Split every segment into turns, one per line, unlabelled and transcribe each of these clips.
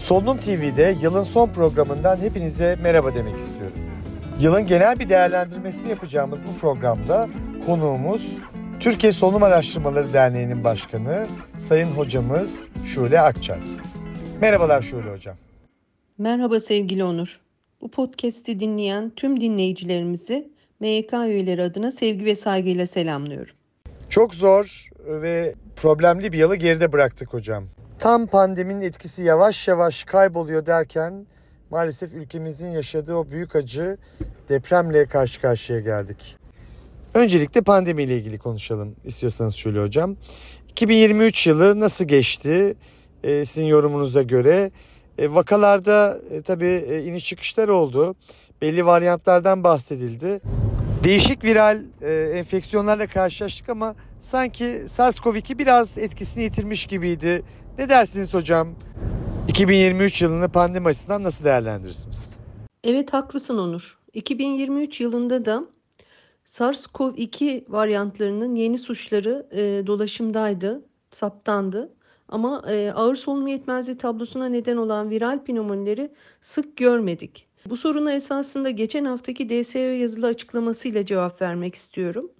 Solunum TV'de yılın son programından hepinize merhaba demek istiyorum. Yılın genel bir değerlendirmesini yapacağımız bu programda konuğumuz Türkiye Solunum Araştırmaları Derneği'nin başkanı Sayın Hocamız Şule Akçay. Merhabalar Şule Hocam.
Merhaba sevgili Onur. Bu podcast'i dinleyen tüm dinleyicilerimizi MYK üyeleri adına sevgi ve saygıyla selamlıyorum.
Çok zor ve problemli bir yılı geride bıraktık hocam. Tam pandeminin etkisi yavaş yavaş kayboluyor derken maalesef ülkemizin yaşadığı o büyük acı depremle karşı karşıya geldik. Öncelikle pandemiyle ilgili konuşalım istiyorsanız şöyle hocam. 2023 yılı nasıl geçti e, sizin yorumunuza göre? E, vakalarda e, tabii e, iniş çıkışlar oldu. Belli varyantlardan bahsedildi. Değişik viral e, enfeksiyonlarla karşılaştık ama sanki SARS-CoV-2 biraz etkisini yitirmiş gibiydi. Ne dersiniz hocam? 2023 yılını pandemi açısından nasıl değerlendirirsiniz?
Evet haklısın Onur. 2023 yılında da SARS-CoV-2 varyantlarının yeni suçları e, dolaşımdaydı, saptandı. Ama e, ağır solunum yetmezliği tablosuna neden olan viral pnömonileri sık görmedik. Bu soruna esasında geçen haftaki DSO yazılı açıklamasıyla cevap vermek istiyorum.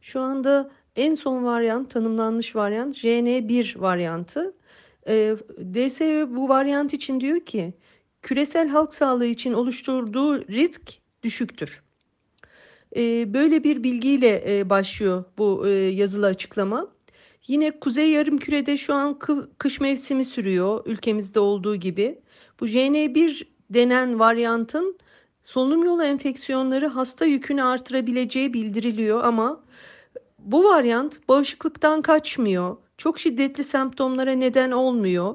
Şu anda en son varyant, tanımlanmış varyant JN1 varyantı. E, DSO bu varyant için diyor ki küresel halk sağlığı için oluşturduğu risk düşüktür. E, böyle bir bilgiyle e, başlıyor bu e, yazılı açıklama. Yine Kuzey Yarımküre'de şu an kış mevsimi sürüyor ülkemizde olduğu gibi. Bu JN1 denen varyantın solunum yolu enfeksiyonları hasta yükünü artırabileceği bildiriliyor ama bu varyant bağışıklıktan kaçmıyor. Çok şiddetli semptomlara neden olmuyor.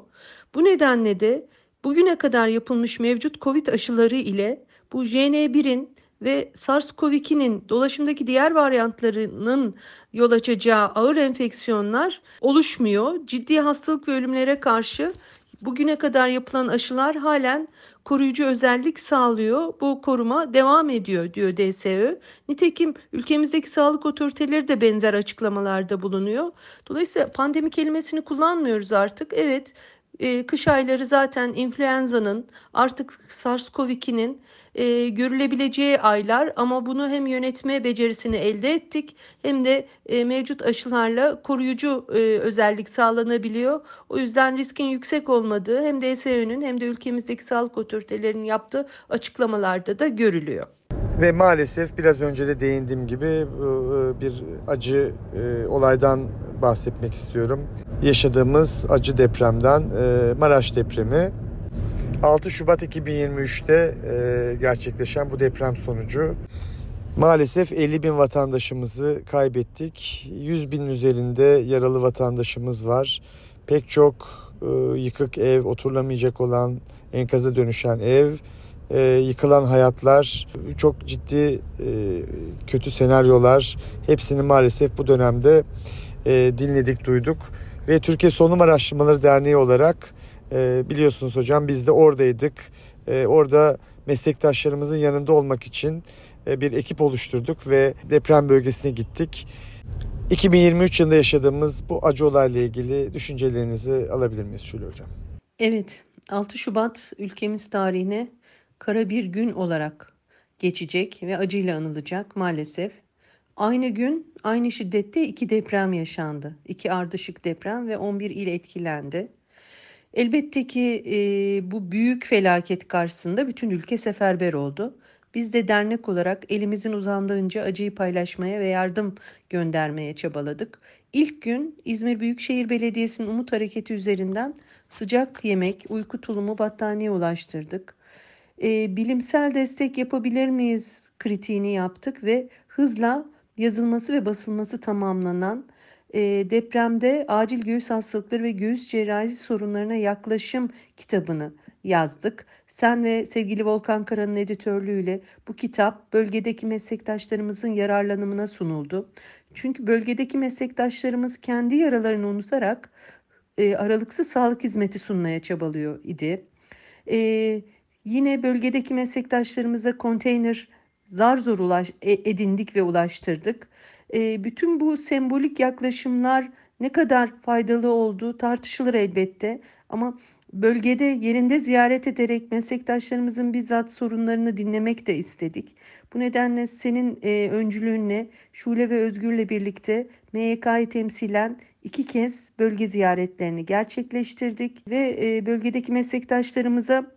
Bu nedenle de bugüne kadar yapılmış mevcut COVID aşıları ile bu JN1'in ve SARS-CoV-2'nin dolaşımdaki diğer varyantlarının yol açacağı ağır enfeksiyonlar oluşmuyor. Ciddi hastalık ve ölümlere karşı bugüne kadar yapılan aşılar halen koruyucu özellik sağlıyor. Bu koruma devam ediyor diyor DSÖ. Nitekim ülkemizdeki sağlık otoriteleri de benzer açıklamalarda bulunuyor. Dolayısıyla pandemi kelimesini kullanmıyoruz artık. Evet e, kış ayları zaten influenza'nın artık SARS-CoV-2'nin e, görülebileceği aylar ama bunu hem yönetme becerisini elde ettik hem de e, mevcut aşılarla koruyucu e, özellik sağlanabiliyor. O yüzden riskin yüksek olmadığı hem DSÖ'nün hem de ülkemizdeki sağlık otoritelerinin yaptığı açıklamalarda da görülüyor.
Ve maalesef biraz önce de değindiğim gibi e, bir acı e, olaydan bahsetmek istiyorum. Yaşadığımız acı depremden e, Maraş depremi 6 Şubat 2023'te gerçekleşen bu deprem sonucu maalesef 50 bin vatandaşımızı kaybettik. 100 bin üzerinde yaralı vatandaşımız var. Pek çok yıkık ev, oturulamayacak olan enkaza dönüşen ev e, yıkılan hayatlar, çok ciddi e, kötü senaryolar hepsini maalesef bu dönemde e, dinledik, duyduk. Ve Türkiye Solunum Araştırmaları Derneği olarak e, biliyorsunuz hocam biz de oradaydık. E, orada meslektaşlarımızın yanında olmak için e, bir ekip oluşturduk ve deprem bölgesine gittik. 2023 yılında yaşadığımız bu acı olayla ilgili düşüncelerinizi alabilir miyiz Şule Hocam?
Evet, 6 Şubat ülkemiz tarihine kara bir gün olarak geçecek ve acıyla anılacak maalesef. Aynı gün aynı şiddette iki deprem yaşandı. İki ardışık deprem ve 11 il etkilendi. Elbette ki e, bu büyük felaket karşısında bütün ülke seferber oldu. Biz de dernek olarak elimizin uzandığınca acıyı paylaşmaya ve yardım göndermeye çabaladık. İlk gün İzmir Büyükşehir Belediyesi'nin Umut Hareketi üzerinden sıcak yemek, uyku tulumu, battaniye ulaştırdık e, bilimsel destek yapabilir miyiz kritiğini yaptık ve hızla yazılması ve basılması tamamlanan depremde acil göğüs hastalıkları ve göğüs cerrahisi sorunlarına yaklaşım kitabını yazdık. Sen ve sevgili Volkan Kara'nın editörlüğüyle bu kitap bölgedeki meslektaşlarımızın yararlanımına sunuldu. Çünkü bölgedeki meslektaşlarımız kendi yaralarını unutarak e, aralıksız sağlık hizmeti sunmaya çabalıyor idi. E, Yine bölgedeki meslektaşlarımıza konteyner zar zor ulaş, e, edindik ve ulaştırdık. E, bütün bu sembolik yaklaşımlar ne kadar faydalı olduğu tartışılır elbette ama bölgede yerinde ziyaret ederek meslektaşlarımızın bizzat sorunlarını dinlemek de istedik. Bu nedenle senin e, öncülüğünle Şule ve Özgür'le birlikte MYK'yı temsilen iki kez bölge ziyaretlerini gerçekleştirdik ve e, bölgedeki meslektaşlarımıza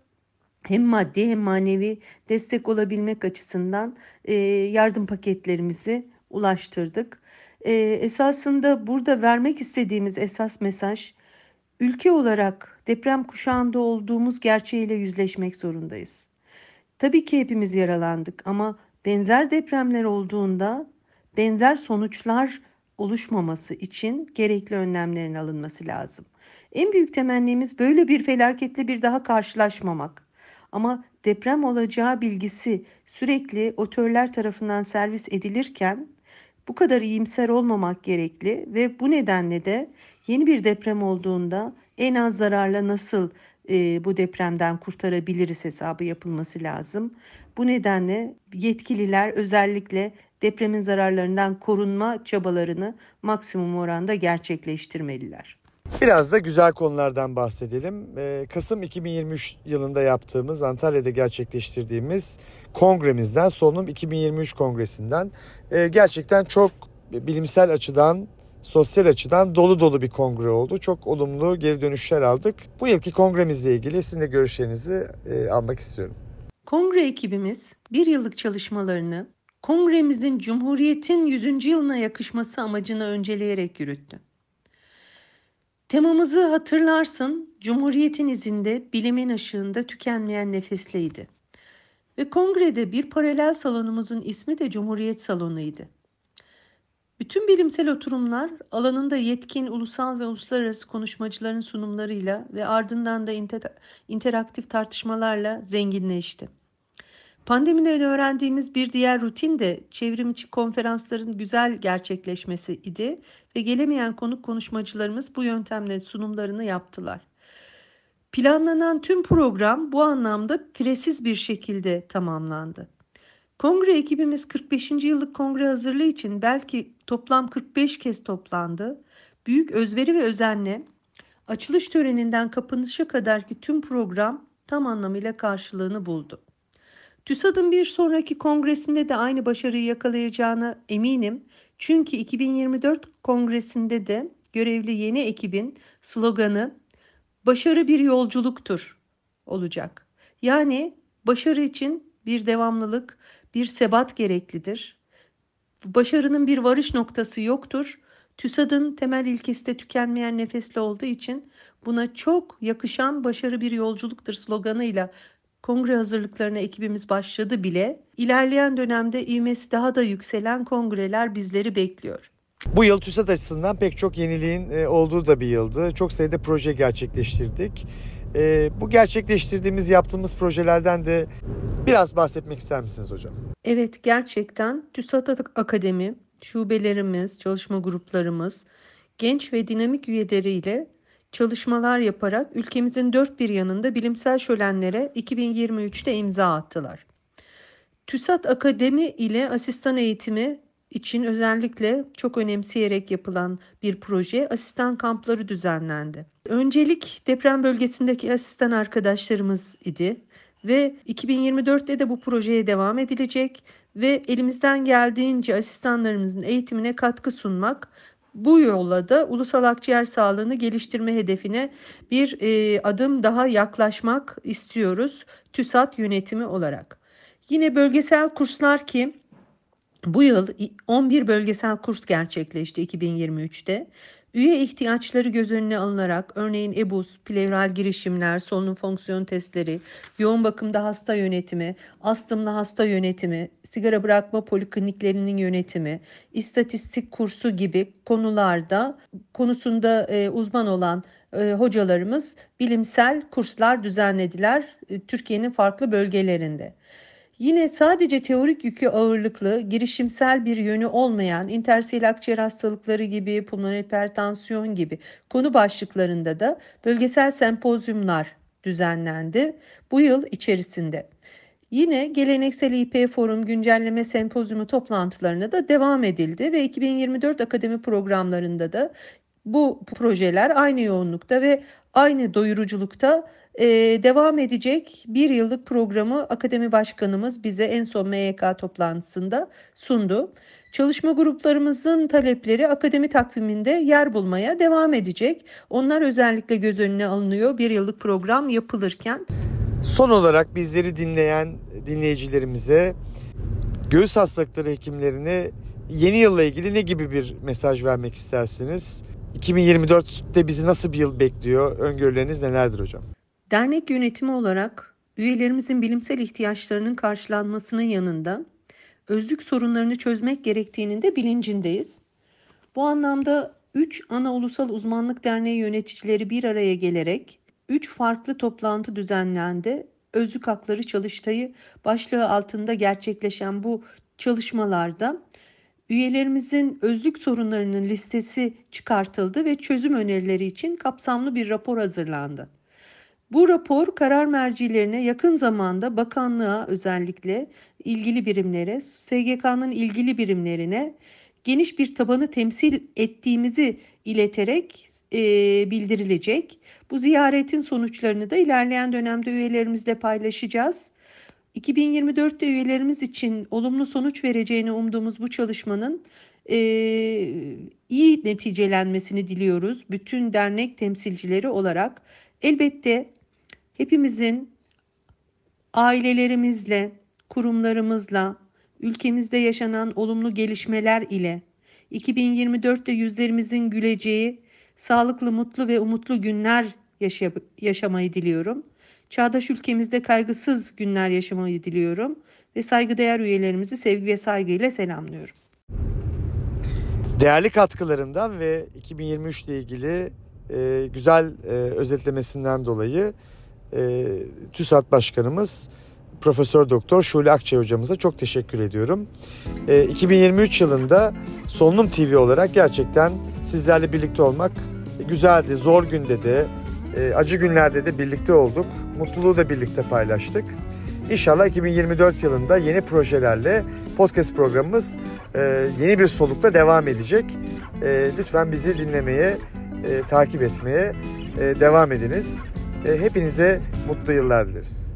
hem maddi hem manevi destek olabilmek açısından e, yardım paketlerimizi ulaştırdık. E, esasında burada vermek istediğimiz esas mesaj ülke olarak deprem kuşağında olduğumuz gerçeğiyle yüzleşmek zorundayız. Tabii ki hepimiz yaralandık ama benzer depremler olduğunda benzer sonuçlar oluşmaması için gerekli önlemlerin alınması lazım. En büyük temennimiz böyle bir felaketle bir daha karşılaşmamak. Ama deprem olacağı bilgisi sürekli otörler tarafından servis edilirken bu kadar iyimser olmamak gerekli ve bu nedenle de yeni bir deprem olduğunda en az zararla nasıl e, bu depremden kurtarabiliriz hesabı yapılması lazım. Bu nedenle yetkililer özellikle depremin zararlarından korunma çabalarını maksimum oranda gerçekleştirmeliler.
Biraz da güzel konulardan bahsedelim. Ee, Kasım 2023 yılında yaptığımız, Antalya'da gerçekleştirdiğimiz kongremizden, Solunum 2023 kongresinden e, gerçekten çok bilimsel açıdan, sosyal açıdan dolu dolu bir kongre oldu. Çok olumlu geri dönüşler aldık. Bu yılki kongremizle ilgili sizin de görüşlerinizi e, almak istiyorum.
Kongre ekibimiz bir yıllık çalışmalarını kongremizin Cumhuriyet'in 100. yılına yakışması amacını önceleyerek yürüttü. Temamızı hatırlarsın, Cumhuriyet'in izinde bilimin ışığında tükenmeyen nefesleydi. Ve kongrede bir paralel salonumuzun ismi de Cumhuriyet Salonu'ydu. Bütün bilimsel oturumlar alanında yetkin ulusal ve uluslararası konuşmacıların sunumlarıyla ve ardından da inter- interaktif tartışmalarla zenginleşti. Pandemiden öğrendiğimiz bir diğer rutin de çevrimiçi konferansların güzel gerçekleşmesi idi ve gelemeyen konuk konuşmacılarımız bu yöntemle sunumlarını yaptılar. Planlanan tüm program bu anlamda firesiz bir şekilde tamamlandı. Kongre ekibimiz 45. yıllık kongre hazırlığı için belki toplam 45 kez toplandı. Büyük özveri ve özenle açılış töreninden kapanışa kadarki tüm program tam anlamıyla karşılığını buldu. TÜSAD'ın bir sonraki kongresinde de aynı başarıyı yakalayacağına eminim. Çünkü 2024 kongresinde de görevli yeni ekibin sloganı başarı bir yolculuktur olacak. Yani başarı için bir devamlılık, bir sebat gereklidir. Başarının bir varış noktası yoktur. TÜSAD'ın temel ilkesi de tükenmeyen nefesli olduğu için buna çok yakışan başarı bir yolculuktur sloganıyla kongre hazırlıklarına ekibimiz başladı bile. İlerleyen dönemde ivmesi daha da yükselen kongreler bizleri bekliyor.
Bu yıl TÜSAT açısından pek çok yeniliğin e, olduğu da bir yıldı. Çok sayıda proje gerçekleştirdik. E, bu gerçekleştirdiğimiz, yaptığımız projelerden de biraz bahsetmek ister misiniz hocam?
Evet, gerçekten TÜSAT Akademi, şubelerimiz, çalışma gruplarımız, genç ve dinamik üyeleriyle çalışmalar yaparak ülkemizin dört bir yanında bilimsel şölenlere 2023'te imza attılar. TÜSAT Akademi ile asistan eğitimi için özellikle çok önemseyerek yapılan bir proje asistan kampları düzenlendi. Öncelik deprem bölgesindeki asistan arkadaşlarımız idi ve 2024'te de bu projeye devam edilecek ve elimizden geldiğince asistanlarımızın eğitimine katkı sunmak bu yolla da ulusal akciğer sağlığını geliştirme hedefine bir e, adım daha yaklaşmak istiyoruz TÜSAT yönetimi olarak. Yine bölgesel kurslar ki bu yıl 11 bölgesel kurs gerçekleşti 2023'te. Üye ihtiyaçları göz önüne alınarak örneğin EBUS, plevral girişimler, solunum fonksiyon testleri, yoğun bakımda hasta yönetimi, astımla hasta yönetimi, sigara bırakma polikliniklerinin yönetimi, istatistik kursu gibi konularda konusunda e, uzman olan e, hocalarımız bilimsel kurslar düzenlediler e, Türkiye'nin farklı bölgelerinde. Yine sadece teorik yükü ağırlıklı, girişimsel bir yönü olmayan intersiyel akciğer hastalıkları gibi, pulmoner hipertansiyon gibi konu başlıklarında da bölgesel sempozyumlar düzenlendi bu yıl içerisinde. Yine geleneksel İP Forum güncelleme sempozyumu toplantılarına da devam edildi ve 2024 akademi programlarında da bu projeler aynı yoğunlukta ve aynı doyuruculukta e, devam edecek bir yıllık programı Akademi Başkanımız bize en son MYK toplantısında sundu. Çalışma gruplarımızın talepleri akademi takviminde yer bulmaya devam edecek. Onlar özellikle göz önüne alınıyor bir yıllık program yapılırken.
Son olarak bizleri dinleyen dinleyicilerimize göğüs hastalıkları hekimlerine yeni yılla ilgili ne gibi bir mesaj vermek istersiniz? 2024'te bizi nasıl bir yıl bekliyor? Öngörüleriniz nelerdir hocam?
Dernek yönetimi olarak üyelerimizin bilimsel ihtiyaçlarının karşılanmasının yanında özlük sorunlarını çözmek gerektiğinin de bilincindeyiz. Bu anlamda 3 ana ulusal uzmanlık derneği yöneticileri bir araya gelerek 3 farklı toplantı düzenlendi. Özlük hakları çalıştayı başlığı altında gerçekleşen bu çalışmalarda üyelerimizin özlük sorunlarının listesi çıkartıldı ve çözüm önerileri için kapsamlı bir rapor hazırlandı. Bu rapor karar mercilerine yakın zamanda bakanlığa özellikle ilgili birimlere, SGK'nın ilgili birimlerine geniş bir tabanı temsil ettiğimizi ileterek e, bildirilecek. Bu ziyaretin sonuçlarını da ilerleyen dönemde üyelerimizle paylaşacağız. 2024'te üyelerimiz için olumlu sonuç vereceğini umduğumuz bu çalışmanın e, iyi neticelenmesini diliyoruz. Bütün dernek temsilcileri olarak elbette hepimizin ailelerimizle, kurumlarımızla, ülkemizde yaşanan olumlu gelişmeler ile 2024'te yüzlerimizin güleceği sağlıklı, mutlu ve umutlu günler yaşay- yaşamayı diliyorum. Çağdaş ülkemizde kaygısız günler yaşamayı diliyorum ve saygıdeğer üyelerimizi sevgi ve saygıyla selamlıyorum.
Değerli katkılarından ve 2023 ile ilgili e, güzel e, özetlemesinden dolayı e, TÜSAT Başkanımız Profesör Doktor Şule Akçay hocamıza çok teşekkür ediyorum. E, 2023 yılında Solunum TV olarak gerçekten sizlerle birlikte olmak güzeldi. Zor günde de, e, acı günlerde de birlikte olduk. Mutluluğu da birlikte paylaştık. İnşallah 2024 yılında yeni projelerle podcast programımız e, yeni bir solukla devam edecek. E, lütfen bizi dinlemeye, e, takip etmeye e, devam ediniz. E, hepinize mutlu yıllar dileriz.